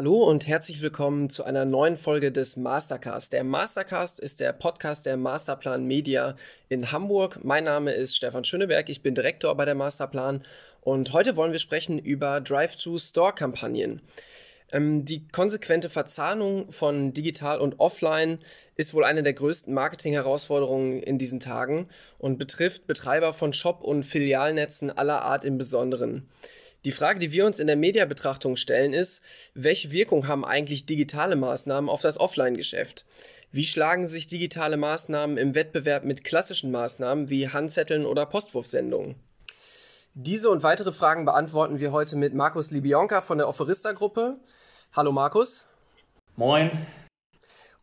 Hallo und herzlich willkommen zu einer neuen Folge des Mastercast. Der Mastercast ist der Podcast der Masterplan Media in Hamburg. Mein Name ist Stefan Schöneberg, ich bin Direktor bei der Masterplan und heute wollen wir sprechen über Drive-to-Store-Kampagnen. Ähm, die konsequente Verzahnung von digital und offline ist wohl eine der größten Marketing-Herausforderungen in diesen Tagen und betrifft Betreiber von Shop- und Filialnetzen aller Art im Besonderen. Die Frage, die wir uns in der Mediabetrachtung stellen, ist, welche Wirkung haben eigentlich digitale Maßnahmen auf das Offline-Geschäft? Wie schlagen sich digitale Maßnahmen im Wettbewerb mit klassischen Maßnahmen wie Handzetteln oder Postwurfsendungen? Diese und weitere Fragen beantworten wir heute mit Markus Libionka von der Offerista-Gruppe. Hallo Markus. Moin.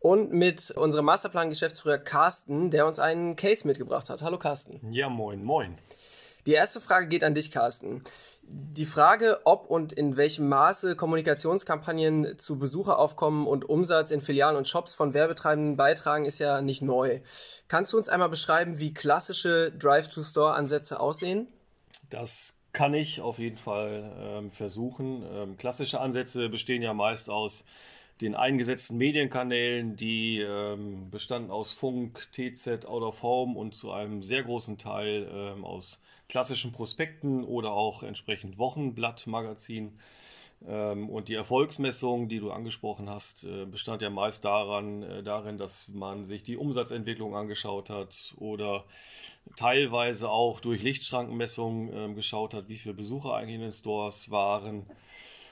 Und mit unserem Masterplan-Geschäftsführer Carsten, der uns einen Case mitgebracht hat. Hallo Carsten. Ja, moin, moin. Die erste Frage geht an dich, Carsten. Die Frage, ob und in welchem Maße Kommunikationskampagnen zu Besucheraufkommen und Umsatz in Filialen und Shops von Werbetreibenden beitragen, ist ja nicht neu. Kannst du uns einmal beschreiben, wie klassische Drive-to-Store-Ansätze aussehen? Das kann ich auf jeden Fall ähm, versuchen. Ähm, klassische Ansätze bestehen ja meist aus den eingesetzten Medienkanälen, die ähm, bestanden aus Funk, TZ, Out of Home und zu einem sehr großen Teil ähm, aus klassischen Prospekten oder auch entsprechend Wochenblattmagazin. Ähm, und die Erfolgsmessung, die du angesprochen hast, äh, bestand ja meist daran, äh, darin, dass man sich die Umsatzentwicklung angeschaut hat oder teilweise auch durch Lichtschrankenmessungen äh, geschaut hat, wie viele Besucher eigentlich in den Stores waren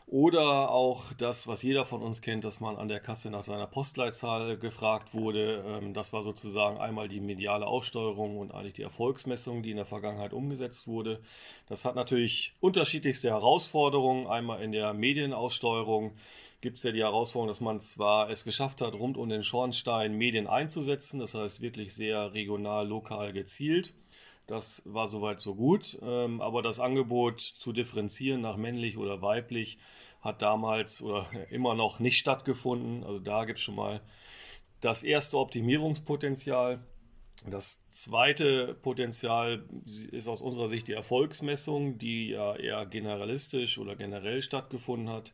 oder auch das, was jeder von uns kennt, dass man an der Kasse nach seiner Postleitzahl gefragt wurde. Ähm, das war sozusagen einmal die mediale Aussteuerung und eigentlich die Erfolgsmessung, die in der Vergangenheit umgesetzt wurde. Das hat natürlich unterschiedlichste Herausforderungen. Einmal in der Medienaussteuerung gibt es ja die Herausforderung, dass man zwar es geschafft hat, rund um den Schornstein Medien einzusetzen, das heißt wirklich sehr regional, lokal gezielt. Das war soweit so gut. Ähm, aber das Angebot zu differenzieren nach männlich oder weiblich hat damals oder immer noch nicht stattgefunden. Also da gibt es schon mal das erste Optimierungspotenzial. Das zweite Potenzial ist aus unserer Sicht die Erfolgsmessung, die ja eher generalistisch oder generell stattgefunden hat.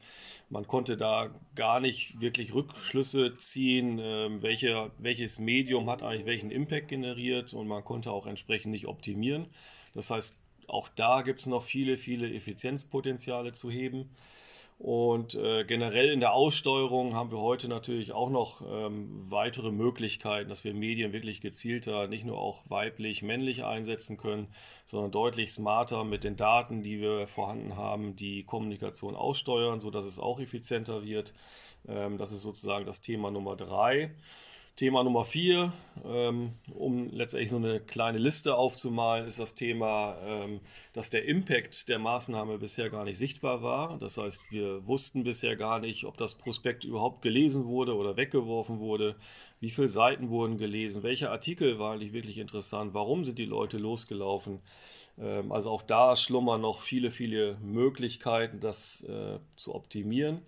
Man konnte da gar nicht wirklich Rückschlüsse ziehen, ähm, welche, welches Medium hat eigentlich welchen Impact generiert und man konnte auch entsprechend nicht optimieren. Das heißt, auch da gibt es noch viele, viele Effizienzpotenziale zu heben. Und äh, generell in der Aussteuerung haben wir heute natürlich auch noch ähm, weitere Möglichkeiten, dass wir Medien wirklich gezielter, nicht nur auch weiblich, männlich einsetzen können, sondern deutlich smarter mit den Daten, die wir vorhanden haben, die Kommunikation aussteuern, sodass es auch effizienter wird. Ähm, das ist sozusagen das Thema Nummer drei. Thema Nummer vier, ähm, um letztendlich so eine kleine Liste aufzumalen, ist das Thema, ähm, dass der Impact der Maßnahme bisher gar nicht sichtbar war. Das heißt, wir wussten bisher gar nicht, ob das Prospekt überhaupt gelesen wurde oder weggeworfen wurde, wie viele Seiten wurden gelesen, welche Artikel waren eigentlich wirklich interessant, warum sind die Leute losgelaufen. Ähm, also auch da schlummern noch viele, viele Möglichkeiten, das äh, zu optimieren.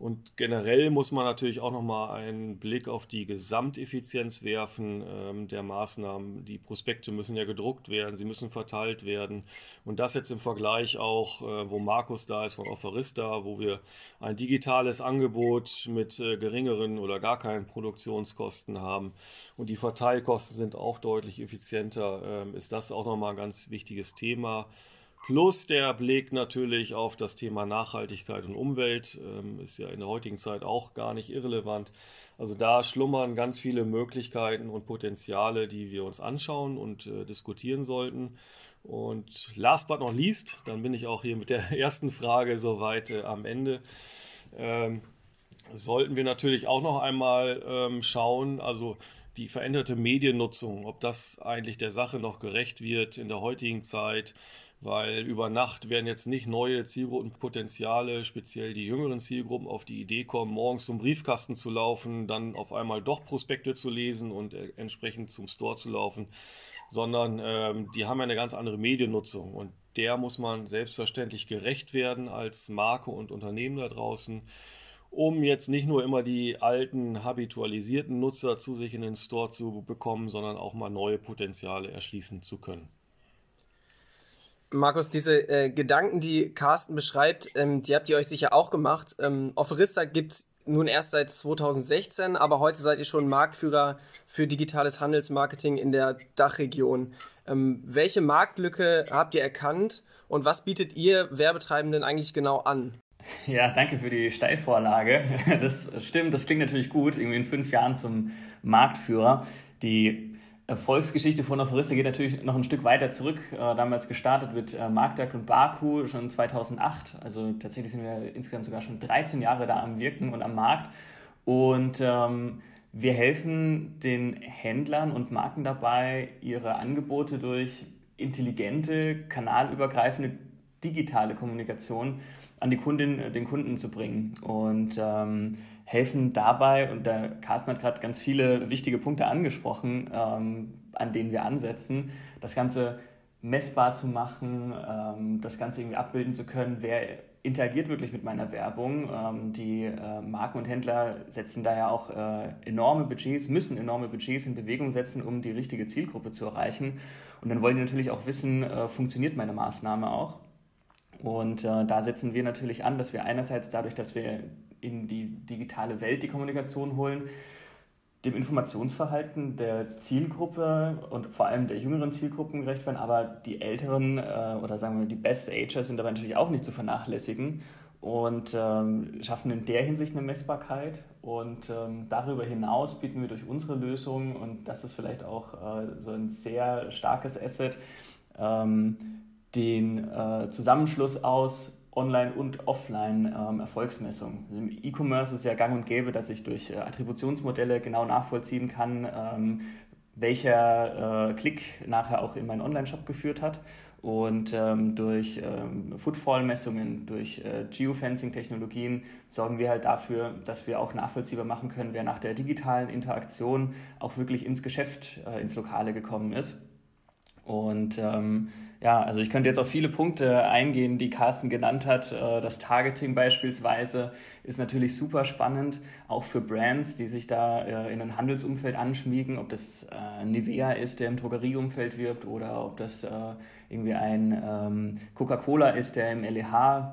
Und generell muss man natürlich auch nochmal einen Blick auf die Gesamteffizienz werfen ähm, der Maßnahmen. Die Prospekte müssen ja gedruckt werden, sie müssen verteilt werden. Und das jetzt im Vergleich auch, äh, wo Markus da ist von Offerista, wo wir ein digitales Angebot mit äh, geringeren oder gar keinen Produktionskosten haben. Und die Verteilkosten sind auch deutlich effizienter. Ähm, ist das auch nochmal ein ganz wichtiges Thema. Plus der Blick natürlich auf das Thema Nachhaltigkeit und Umwelt ähm, ist ja in der heutigen Zeit auch gar nicht irrelevant. Also da schlummern ganz viele Möglichkeiten und Potenziale, die wir uns anschauen und äh, diskutieren sollten. Und last but not least, dann bin ich auch hier mit der ersten Frage soweit äh, am Ende. Ähm, sollten wir natürlich auch noch einmal ähm, schauen, also die veränderte Mediennutzung, ob das eigentlich der Sache noch gerecht wird in der heutigen Zeit weil über Nacht werden jetzt nicht neue Zielgruppenpotenziale, speziell die jüngeren Zielgruppen, auf die Idee kommen, morgens zum Briefkasten zu laufen, dann auf einmal doch Prospekte zu lesen und äh, entsprechend zum Store zu laufen, sondern ähm, die haben ja eine ganz andere Mediennutzung. Und der muss man selbstverständlich gerecht werden als Marke und Unternehmen da draußen um jetzt nicht nur immer die alten habitualisierten Nutzer zu sich in den Store zu bekommen, sondern auch mal neue Potenziale erschließen zu können. Markus, diese äh, Gedanken, die Carsten beschreibt, ähm, die habt ihr euch sicher auch gemacht. Ähm, Offerista gibt es nun erst seit 2016, aber heute seid ihr schon Marktführer für digitales Handelsmarketing in der Dachregion. Ähm, welche Marktlücke habt ihr erkannt und was bietet ihr Werbetreibenden eigentlich genau an? Ja, danke für die Steilvorlage. Das stimmt, das klingt natürlich gut, irgendwie in fünf Jahren zum Marktführer. Die Erfolgsgeschichte von Aphorista geht natürlich noch ein Stück weiter zurück. Äh, damals gestartet mit äh, Marktwerk und Baku schon 2008. Also tatsächlich sind wir insgesamt sogar schon 13 Jahre da am Wirken und am Markt. Und ähm, wir helfen den Händlern und Marken dabei, ihre Angebote durch intelligente, kanalübergreifende digitale Kommunikation an die Kundin, äh, den Kunden zu bringen. Und ähm, helfen dabei, und der Carsten hat gerade ganz viele wichtige Punkte angesprochen, ähm, an denen wir ansetzen, das Ganze messbar zu machen, ähm, das Ganze irgendwie abbilden zu können, wer interagiert wirklich mit meiner Werbung. Ähm, die äh, Marken und Händler setzen da ja auch äh, enorme Budgets, müssen enorme Budgets in Bewegung setzen, um die richtige Zielgruppe zu erreichen. Und dann wollen die natürlich auch wissen, äh, funktioniert meine Maßnahme auch. Und äh, da setzen wir natürlich an, dass wir einerseits dadurch, dass wir in die digitale Welt die Kommunikation holen, dem Informationsverhalten der Zielgruppe und vor allem der jüngeren Zielgruppen gerecht werden, aber die älteren äh, oder sagen wir die Best Ager sind dabei natürlich auch nicht zu vernachlässigen und ähm, schaffen in der Hinsicht eine Messbarkeit. Und ähm, darüber hinaus bieten wir durch unsere Lösung und das ist vielleicht auch äh, so ein sehr starkes Asset, ähm, den äh, Zusammenschluss aus Online- und Offline-Erfolgsmessung. Ähm, Im E-Commerce ist ja gang und gäbe, dass ich durch äh, Attributionsmodelle genau nachvollziehen kann, ähm, welcher äh, Klick nachher auch in meinen Online-Shop geführt hat. Und ähm, durch ähm, Footfall-Messungen, durch äh, Geofencing-Technologien sorgen wir halt dafür, dass wir auch nachvollziehbar machen können, wer nach der digitalen Interaktion auch wirklich ins Geschäft, äh, ins Lokale gekommen ist. Und ähm, ja, also ich könnte jetzt auf viele Punkte eingehen, die Carsten genannt hat. Äh, das Targeting beispielsweise ist natürlich super spannend, auch für Brands, die sich da äh, in ein Handelsumfeld anschmiegen, ob das äh, Nivea ist, der im Drogerieumfeld wirbt, oder ob das irgendwie ein ähm, Coca-Cola ist, der im LEH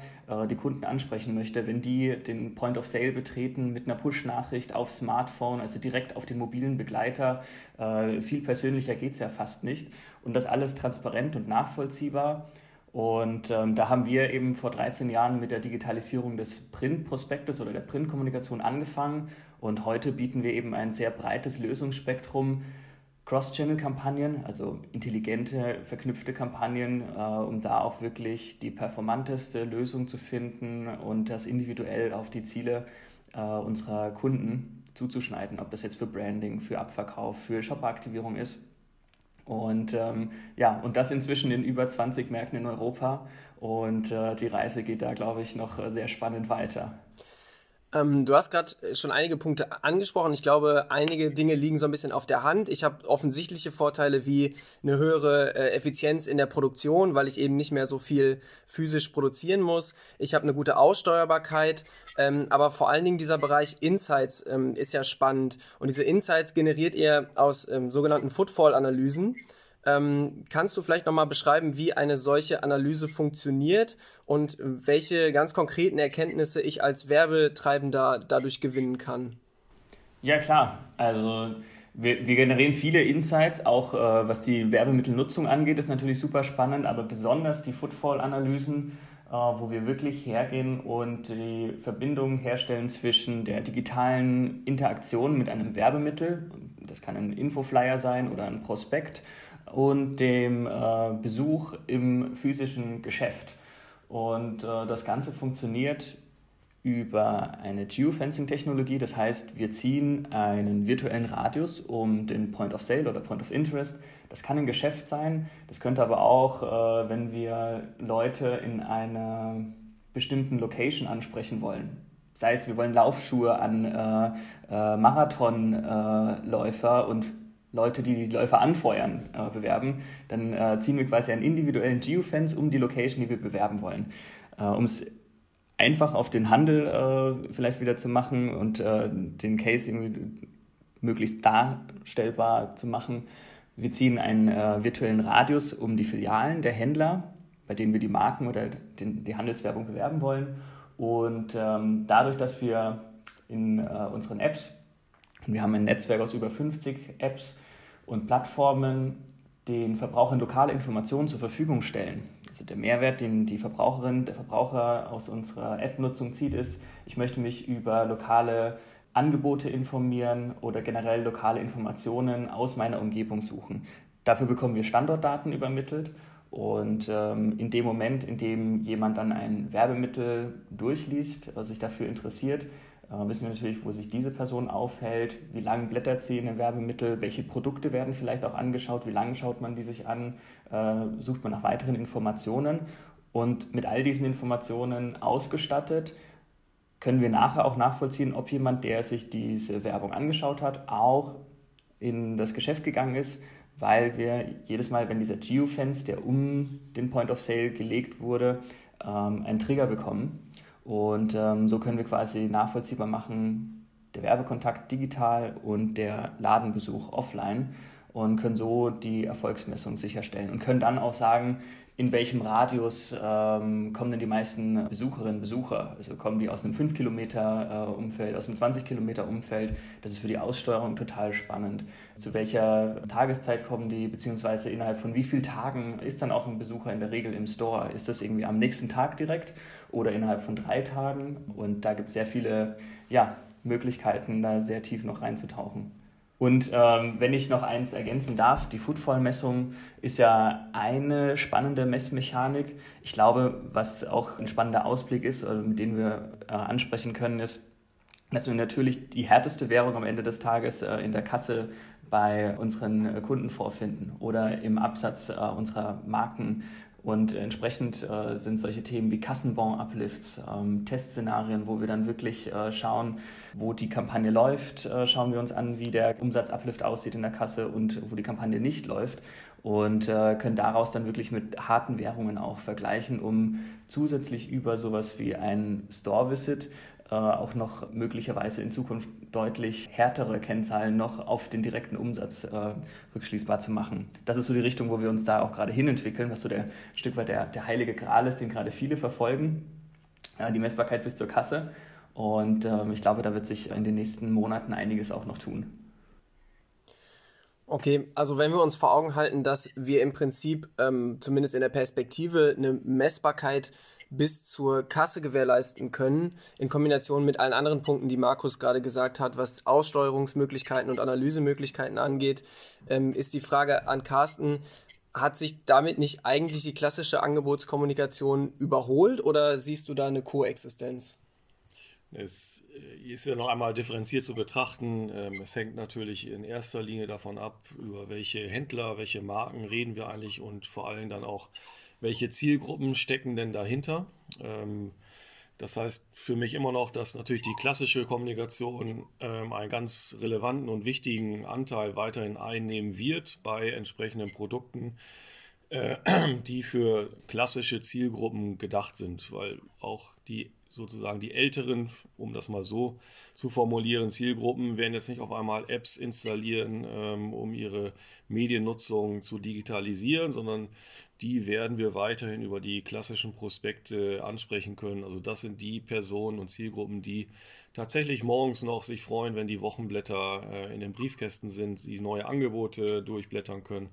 die Kunden ansprechen möchte. Wenn die den Point of Sale betreten mit einer Push-Nachricht auf Smartphone, also direkt auf den mobilen Begleiter, viel persönlicher geht es ja fast nicht. Und das alles transparent und nachvollziehbar. Und ähm, da haben wir eben vor 13 Jahren mit der Digitalisierung des Printprospektes oder der Printkommunikation angefangen. Und heute bieten wir eben ein sehr breites Lösungsspektrum, Cross-Channel-Kampagnen, also intelligente, verknüpfte Kampagnen, äh, um da auch wirklich die performanteste Lösung zu finden und das individuell auf die Ziele äh, unserer Kunden zuzuschneiden, ob das jetzt für Branding, für Abverkauf, für Shopperaktivierung ist. Und ähm, ja, und das inzwischen in über 20 Märkten in Europa. Und äh, die Reise geht da, glaube ich, noch sehr spannend weiter. Ähm, du hast gerade schon einige Punkte angesprochen. Ich glaube, einige Dinge liegen so ein bisschen auf der Hand. Ich habe offensichtliche Vorteile wie eine höhere äh, Effizienz in der Produktion, weil ich eben nicht mehr so viel physisch produzieren muss. Ich habe eine gute Aussteuerbarkeit. Ähm, aber vor allen Dingen dieser Bereich Insights ähm, ist ja spannend. Und diese Insights generiert ihr aus ähm, sogenannten Footfall-Analysen. Ähm, kannst du vielleicht nochmal beschreiben, wie eine solche Analyse funktioniert und welche ganz konkreten Erkenntnisse ich als Werbetreibender dadurch gewinnen kann? Ja, klar. Also wir, wir generieren viele Insights, auch äh, was die Werbemittelnutzung angeht, ist natürlich super spannend, aber besonders die Footfall-Analysen, äh, wo wir wirklich hergehen und die Verbindung herstellen zwischen der digitalen Interaktion mit einem Werbemittel, das kann ein Infoflyer sein oder ein Prospekt, und dem äh, Besuch im physischen Geschäft. Und äh, das Ganze funktioniert über eine Geofencing-Technologie. Das heißt, wir ziehen einen virtuellen Radius um den Point of Sale oder Point of Interest. Das kann ein Geschäft sein, das könnte aber auch, äh, wenn wir Leute in einer bestimmten Location ansprechen wollen. Sei es, wir wollen Laufschuhe an äh, äh, Marathonläufer äh, und Leute, die die Läufer anfeuern, äh, bewerben, dann äh, ziehen wir quasi einen individuellen Geofence um die Location, die wir bewerben wollen. Äh, um es einfach auf den Handel äh, vielleicht wieder zu machen und äh, den Case irgendwie möglichst darstellbar zu machen. Wir ziehen einen äh, virtuellen Radius um die Filialen der Händler bei denen wir die Marken oder den, die Handelswerbung bewerben wollen. Und ähm, dadurch, dass wir in unseren Apps, wir haben ein Netzwerk aus über 50 Apps und Plattformen, den Verbrauchern lokale Informationen zur Verfügung stellen. Also der Mehrwert, den die Verbraucherin, der Verbraucher aus unserer App-Nutzung zieht, ist, ich möchte mich über lokale Angebote informieren oder generell lokale Informationen aus meiner Umgebung suchen. Dafür bekommen wir Standortdaten übermittelt und ähm, in dem Moment, in dem jemand dann ein Werbemittel durchliest, sich dafür interessiert, äh, wissen wir natürlich, wo sich diese Person aufhält, wie lange blättert sie in einem Werbemittel, welche Produkte werden vielleicht auch angeschaut, wie lange schaut man die sich an, äh, sucht man nach weiteren Informationen. Und mit all diesen Informationen ausgestattet, können wir nachher auch nachvollziehen, ob jemand, der sich diese Werbung angeschaut hat, auch in das Geschäft gegangen ist, weil wir jedes Mal, wenn dieser Geofence, der um den Point of Sale gelegt wurde, ähm, einen Trigger bekommen. Und ähm, so können wir quasi nachvollziehbar machen, der Werbekontakt digital und der Ladenbesuch offline und können so die Erfolgsmessung sicherstellen und können dann auch sagen, in welchem Radius ähm, kommen denn die meisten Besucherinnen und Besucher? Also kommen die aus einem 5 Kilometer äh, Umfeld, aus einem 20 Kilometer Umfeld? Das ist für die Aussteuerung total spannend. Zu welcher Tageszeit kommen die, beziehungsweise innerhalb von wie vielen Tagen ist dann auch ein Besucher in der Regel im Store? Ist das irgendwie am nächsten Tag direkt oder innerhalb von drei Tagen? Und da gibt es sehr viele ja, Möglichkeiten, da sehr tief noch reinzutauchen. Und ähm, wenn ich noch eins ergänzen darf, die Footfall-Messung ist ja eine spannende Messmechanik. Ich glaube, was auch ein spannender Ausblick ist, also mit dem wir äh, ansprechen können, ist, dass wir natürlich die härteste Währung am Ende des Tages äh, in der Kasse bei unseren äh, Kunden vorfinden oder im Absatz äh, unserer Marken und entsprechend äh, sind solche Themen wie Kassenbon-Uplifts, ähm, Testszenarien, wo wir dann wirklich äh, schauen, wo die Kampagne läuft, äh, schauen wir uns an, wie der Umsatzuplift aussieht in der Kasse und wo die Kampagne nicht läuft. Und äh, können daraus dann wirklich mit harten Währungen auch vergleichen, um zusätzlich über sowas wie ein Store-Visit äh, auch noch möglicherweise in Zukunft deutlich härtere Kennzahlen noch auf den direkten Umsatz äh, rückschließbar zu machen. Das ist so die Richtung, wo wir uns da auch gerade hinentwickeln, was so der Stück weit der, der heilige Gral ist, den gerade viele verfolgen, äh, die Messbarkeit bis zur Kasse. Und ähm, ich glaube, da wird sich in den nächsten Monaten einiges auch noch tun. Okay, also wenn wir uns vor Augen halten, dass wir im Prinzip ähm, zumindest in der Perspektive eine Messbarkeit bis zur Kasse gewährleisten können, in Kombination mit allen anderen Punkten, die Markus gerade gesagt hat, was Aussteuerungsmöglichkeiten und Analysemöglichkeiten angeht, ähm, ist die Frage an Carsten, hat sich damit nicht eigentlich die klassische Angebotskommunikation überholt oder siehst du da eine Koexistenz? Es äh, ist ja noch einmal differenziert zu betrachten. Ähm, es hängt natürlich in erster Linie davon ab, über welche Händler, welche Marken reden wir eigentlich und vor allem dann auch, welche Zielgruppen stecken denn dahinter? Ähm, das heißt für mich immer noch, dass natürlich die klassische Kommunikation ähm, einen ganz relevanten und wichtigen Anteil weiterhin einnehmen wird bei entsprechenden Produkten, äh, die für klassische Zielgruppen gedacht sind, weil auch die sozusagen die älteren, um das mal so zu formulieren, Zielgruppen werden jetzt nicht auf einmal Apps installieren, ähm, um ihre Mediennutzung zu digitalisieren, sondern die werden wir weiterhin über die klassischen Prospekte ansprechen können. Also das sind die Personen und Zielgruppen, die tatsächlich morgens noch sich freuen, wenn die Wochenblätter äh, in den Briefkästen sind, die neue Angebote durchblättern können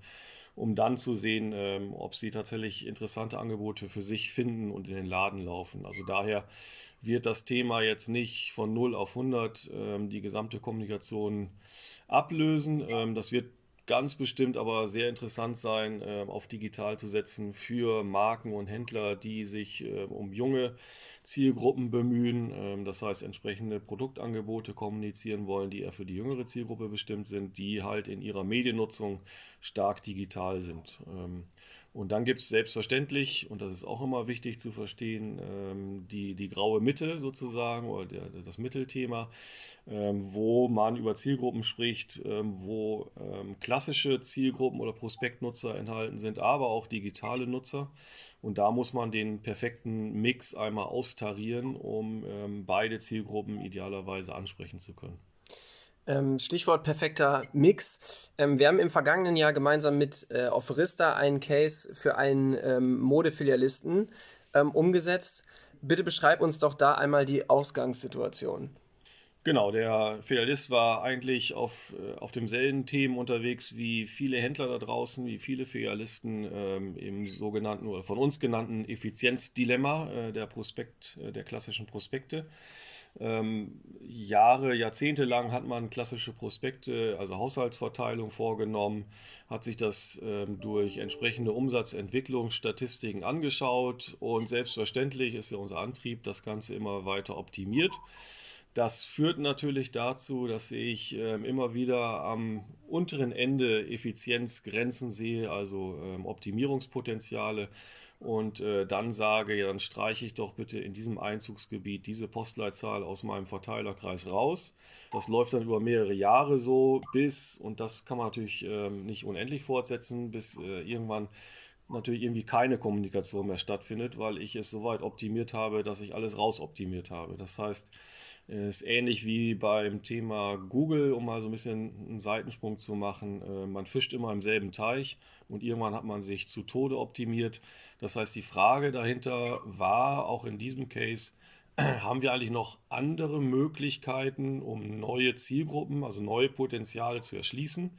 um dann zu sehen, ähm, ob sie tatsächlich interessante Angebote für sich finden und in den Laden laufen. Also daher wird das Thema jetzt nicht von 0 auf 100 ähm, die gesamte Kommunikation ablösen. Ähm, das wird ganz bestimmt aber sehr interessant sein, äh, auf digital zu setzen für Marken und Händler, die sich äh, um junge Zielgruppen bemühen. Ähm, das heißt, entsprechende Produktangebote kommunizieren wollen, die eher für die jüngere Zielgruppe bestimmt sind, die halt in ihrer Mediennutzung stark digital sind. Und dann gibt es selbstverständlich, und das ist auch immer wichtig zu verstehen, ähm, die, die graue Mitte sozusagen oder der, das Mittelthema, ähm, wo man über Zielgruppen spricht, ähm, wo klassische Zielgruppen oder Prospektnutzer enthalten sind, aber auch digitale Nutzer. Und da muss man den perfekten Mix einmal austarieren, um beide Zielgruppen idealerweise ansprechen zu können. Ähm, Stichwort perfekter Mix. Ähm, wir haben im vergangenen Jahr gemeinsam mit äh, Offerista einen Case für einen ähm, Modefilialisten ähm, umgesetzt. Bitte beschreib uns doch da einmal die Ausgangssituation. Genau, der Filialist war eigentlich auf, äh, auf demselben Themen unterwegs wie viele Händler da draußen, wie viele Filialisten ähm, im sogenannten oder von uns genannten Effizienzdilemma äh, der Prospekt, äh, der klassischen Prospekte. Ähm, Jahre, Jahrzehnte lang hat man klassische Prospekte, also Haushaltsverteilung vorgenommen, hat sich das ähm, durch entsprechende Umsatzentwicklungsstatistiken angeschaut und selbstverständlich ist ja unser Antrieb, das Ganze immer weiter optimiert. Das führt natürlich dazu, dass ich ähm, immer wieder am unteren Ende Effizienzgrenzen sehe, also ähm, Optimierungspotenziale und äh, dann sage, ja, dann streiche ich doch bitte in diesem Einzugsgebiet diese Postleitzahl aus meinem Verteilerkreis raus. Das läuft dann über mehrere Jahre so bis, und das kann man natürlich ähm, nicht unendlich fortsetzen, bis äh, irgendwann natürlich irgendwie keine Kommunikation mehr stattfindet, weil ich es soweit optimiert habe, dass ich alles rausoptimiert habe. Das heißt, ist ähnlich wie beim Thema Google, um mal so ein bisschen einen Seitensprung zu machen. Äh, man fischt immer im selben Teich und irgendwann hat man sich zu Tode optimiert. Das heißt, die Frage dahinter war auch in diesem Case, haben wir eigentlich noch andere Möglichkeiten, um neue Zielgruppen, also neue Potenziale zu erschließen?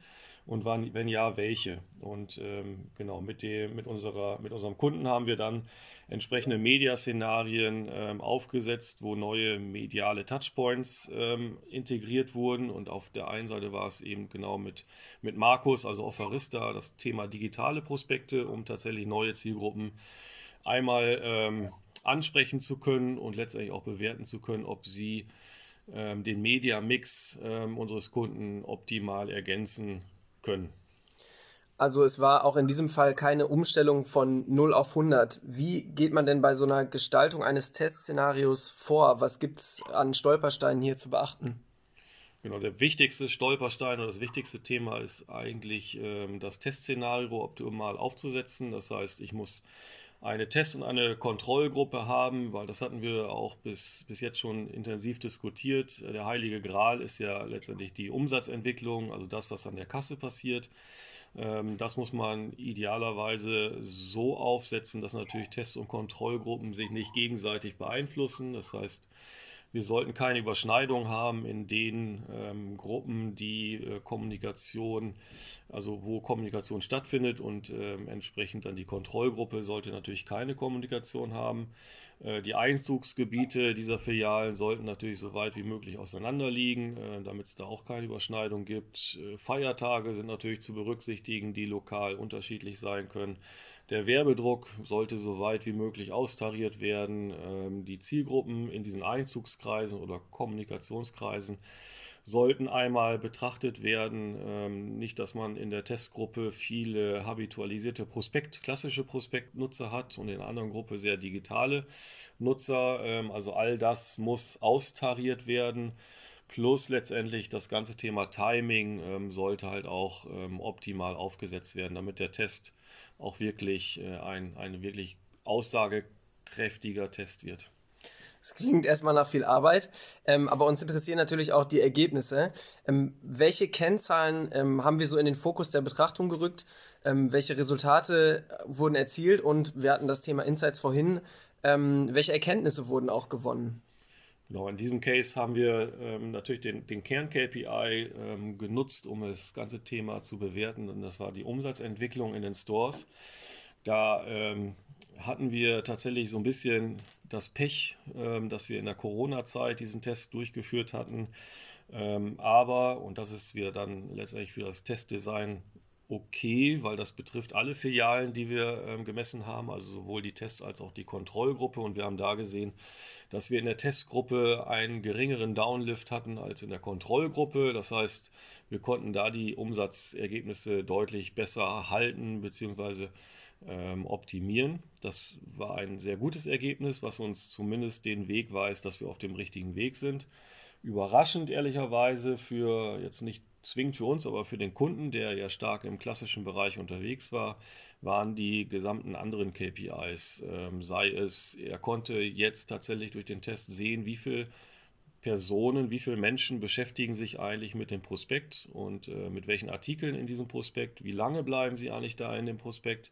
und wann, wenn ja, welche. Und ähm, genau, mit, dem, mit, unserer, mit unserem Kunden haben wir dann entsprechende Mediaszenarien ähm, aufgesetzt, wo neue mediale Touchpoints ähm, integriert wurden. Und auf der einen Seite war es eben genau mit, mit Markus, also Offerista, das Thema digitale Prospekte, um tatsächlich neue Zielgruppen einmal ähm, ansprechen zu können und letztendlich auch bewerten zu können, ob sie ähm, den Media-Mix ähm, unseres Kunden optimal ergänzen können. Also es war auch in diesem Fall keine Umstellung von 0 auf 100. Wie geht man denn bei so einer Gestaltung eines Testszenarios vor? Was gibt es an Stolpersteinen hier zu beachten? Genau, der wichtigste Stolperstein oder das wichtigste Thema ist eigentlich ähm, das Testszenario optimal aufzusetzen. Das heißt, ich muss eine Test- und eine Kontrollgruppe haben, weil das hatten wir auch bis, bis jetzt schon intensiv diskutiert. Der heilige Gral ist ja letztendlich die Umsatzentwicklung, also das, was an der Kasse passiert. Ähm, das muss man idealerweise so aufsetzen, dass natürlich Test- und Kontrollgruppen sich nicht gegenseitig beeinflussen. Das heißt, wir sollten keine Überschneidung haben in den ähm, Gruppen, die äh, Kommunikation, also wo Kommunikation stattfindet und äh, entsprechend dann die Kontrollgruppe sollte natürlich keine Kommunikation haben. Äh, die Einzugsgebiete dieser Filialen sollten natürlich so weit wie möglich auseinanderliegen, äh, damit es da auch keine Überschneidung gibt. Äh, Feiertage sind natürlich zu berücksichtigen, die lokal unterschiedlich sein können. Der Werbedruck sollte so weit wie möglich austariert werden. Ähm, die Zielgruppen in diesen Einzugskreisen oder Kommunikationskreisen sollten einmal betrachtet werden. Ähm, nicht, dass man in der Testgruppe viele habitualisierte Prospekt, klassische Prospektnutzer hat und in der anderen Gruppe sehr digitale Nutzer. Ähm, also all das muss austariert werden. Plus letztendlich das ganze Thema Timing ähm, sollte halt auch ähm, optimal aufgesetzt werden, damit der Test auch wirklich äh, ein, ein wirklich aussagekräftiger Test wird. Das klingt erstmal nach viel Arbeit, ähm, aber uns interessieren natürlich auch die Ergebnisse. Ähm, welche Kennzahlen ähm, haben wir so in den Fokus der Betrachtung gerückt? Ähm, welche Resultate wurden erzielt? Und wir hatten das Thema Insights vorhin. Ähm, welche Erkenntnisse wurden auch gewonnen? Genau, in diesem Case haben wir ähm, natürlich den, den Kern-KPI ähm, genutzt, um das ganze Thema zu bewerten. Und das war die Umsatzentwicklung in den Stores. Da ähm, hatten wir tatsächlich so ein bisschen das Pech, ähm, dass wir in der Corona-Zeit diesen Test durchgeführt hatten. Ähm, aber, und das ist wieder dann letztendlich für das Testdesign okay, weil das betrifft alle Filialen, die wir ähm, gemessen haben, also sowohl die Test- als auch die Kontrollgruppe. Und wir haben da gesehen, dass wir in der Testgruppe einen geringeren Downlift hatten als in der Kontrollgruppe. Das heißt, wir konnten da die Umsatzergebnisse deutlich besser halten bzw. Ähm, optimieren. Das war ein sehr gutes Ergebnis, was uns zumindest den Weg weist, dass wir auf dem richtigen Weg sind. Überraschend ehrlicherweise für jetzt nicht zwingend für uns, aber für den Kunden, der ja stark im klassischen Bereich unterwegs war, waren die gesamten anderen KPIs. Ähm, sei es, er konnte jetzt tatsächlich durch den Test sehen, wie viel Personen, wie viele Menschen beschäftigen sich eigentlich mit dem Prospekt und äh, mit welchen Artikeln in diesem Prospekt, wie lange bleiben sie eigentlich da in dem Prospekt.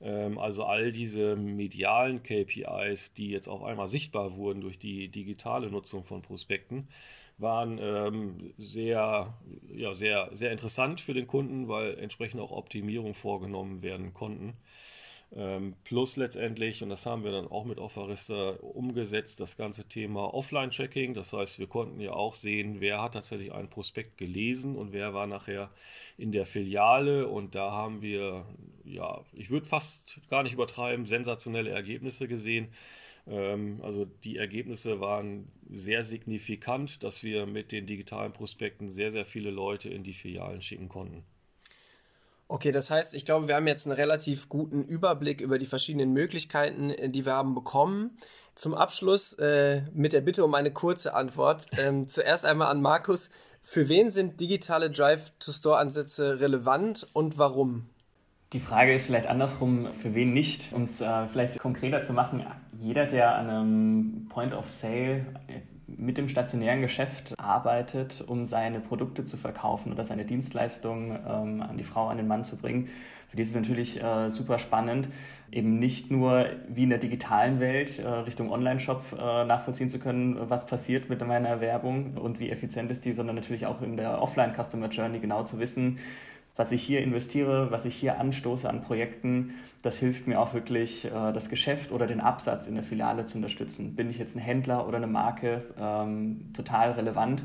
Ähm, also all diese medialen KPIs, die jetzt auf einmal sichtbar wurden durch die digitale Nutzung von Prospekten, waren ähm, sehr, ja, sehr, sehr interessant für den Kunden, weil entsprechend auch Optimierungen vorgenommen werden konnten. Ähm, plus letztendlich, und das haben wir dann auch mit Offerista umgesetzt, das ganze Thema Offline-Tracking. Das heißt, wir konnten ja auch sehen, wer hat tatsächlich einen Prospekt gelesen und wer war nachher in der Filiale. Und da haben wir, ja, ich würde fast gar nicht übertreiben, sensationelle Ergebnisse gesehen. Ähm, also die Ergebnisse waren sehr signifikant, dass wir mit den digitalen Prospekten sehr, sehr viele Leute in die Filialen schicken konnten. Okay, das heißt, ich glaube, wir haben jetzt einen relativ guten Überblick über die verschiedenen Möglichkeiten, äh, die wir haben bekommen. Zum Abschluss äh, mit der Bitte um eine kurze Antwort. Ähm, zuerst einmal an Markus. Für wen sind digitale Drive-to-Store-Ansätze relevant und warum? Die Frage ist vielleicht andersrum, für wen nicht? Um es äh, vielleicht konkreter zu machen, jeder, der an einem Point of Sale mit dem stationären Geschäft arbeitet, um seine Produkte zu verkaufen oder seine Dienstleistungen ähm, an die Frau, an den Mann zu bringen. Für die ist es natürlich äh, super spannend, eben nicht nur wie in der digitalen Welt äh, Richtung Online-Shop äh, nachvollziehen zu können, was passiert mit meiner Werbung und wie effizient ist die, sondern natürlich auch in der Offline-Customer Journey genau zu wissen, was ich hier investiere, was ich hier anstoße an Projekten, das hilft mir auch wirklich, äh, das Geschäft oder den Absatz in der Filiale zu unterstützen. Bin ich jetzt ein Händler oder eine Marke, ähm, total relevant.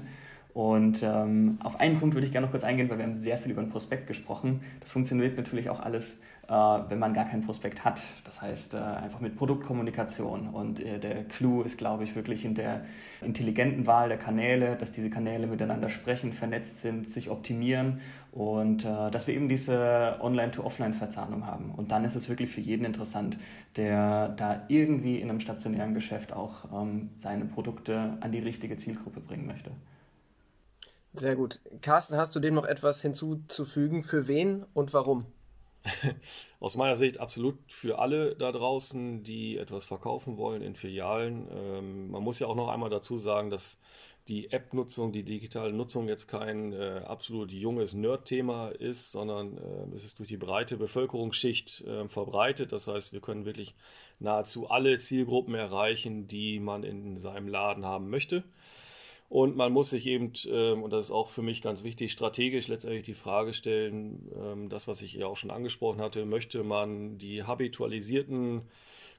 Und ähm, auf einen Punkt würde ich gerne noch kurz eingehen, weil wir haben sehr viel über ein Prospekt gesprochen. Das funktioniert natürlich auch alles äh, wenn man gar keinen Prospekt hat. Das heißt, äh, einfach mit Produktkommunikation. Und äh, der Clou ist, glaube ich, wirklich in der intelligenten Wahl der Kanäle, dass diese Kanäle miteinander sprechen, vernetzt sind, sich optimieren und dass wir eben diese Online-to-Offline-Verzahnung haben. Und dann ist es wirklich für jeden interessant, der da irgendwie in einem stationären Geschäft auch ähm, seine Produkte an die richtige Zielgruppe bringen möchte. Sehr gut. Carsten, hast du dem noch etwas hinzuzufügen? Für wen und warum? aus meiner Sicht absolut für alle da draußen, die etwas verkaufen wollen in Filialen. Ähm, man muss ja auch noch einmal dazu sagen, dass die App-Nutzung, die digitale Nutzung jetzt kein äh, absolut junges Nerd-Thema ist, sondern äh, es ist durch die breite Bevölkerungsschicht äh, verbreitet. Das heißt, wir können wirklich nahezu alle Zielgruppen erreichen, die man in seinem Laden haben möchte. Und man muss sich eben, ähm, und das ist auch für mich ganz wichtig, strategisch letztendlich die Frage stellen, ähm, das, was ich ja auch schon angesprochen hatte, möchte man die habitualisierten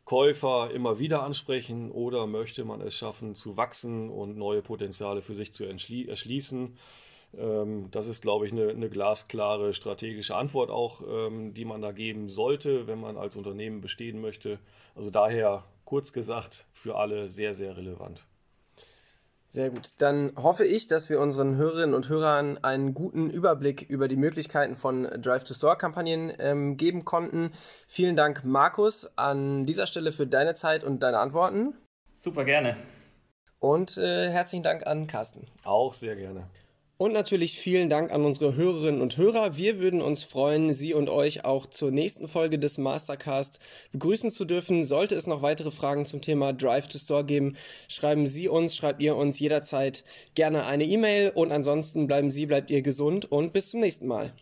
Käufer immer wieder ansprechen oder möchte man es schaffen zu wachsen und neue Potenziale für sich zu erschließen? Ähm, das ist, glaube ich, eine, eine, glasklare strategische Antwort auch, die man da geben sollte, wenn man als Unternehmen bestehen möchte. Also daher kurz gesagt, für alle sehr, sehr relevant. Sehr gut. Dann hoffe ich, dass wir unseren Hörerinnen und Hörern einen guten Überblick über die Möglichkeiten von Drive-to-Store-Kampagnen ähm, geben konnten. Vielen Dank, Markus, an dieser Stelle für deine Zeit und deine Antworten. Super gerne. Und äh, herzlichen Dank an Carsten. Auch sehr gerne. Und natürlich vielen Dank an unsere Hörerinnen und Hörer. Wir würden uns freuen, Sie und euch auch zur nächsten Folge des Mastercast begrüßen zu dürfen. Sollte es noch weitere Fragen zum Thema Drive to Store geben, schreiben Sie uns, schreibt ihr uns jederzeit gerne eine E-Mail und ansonsten bleiben Sie, bleibt ihr gesund und bis zum nächsten Mal.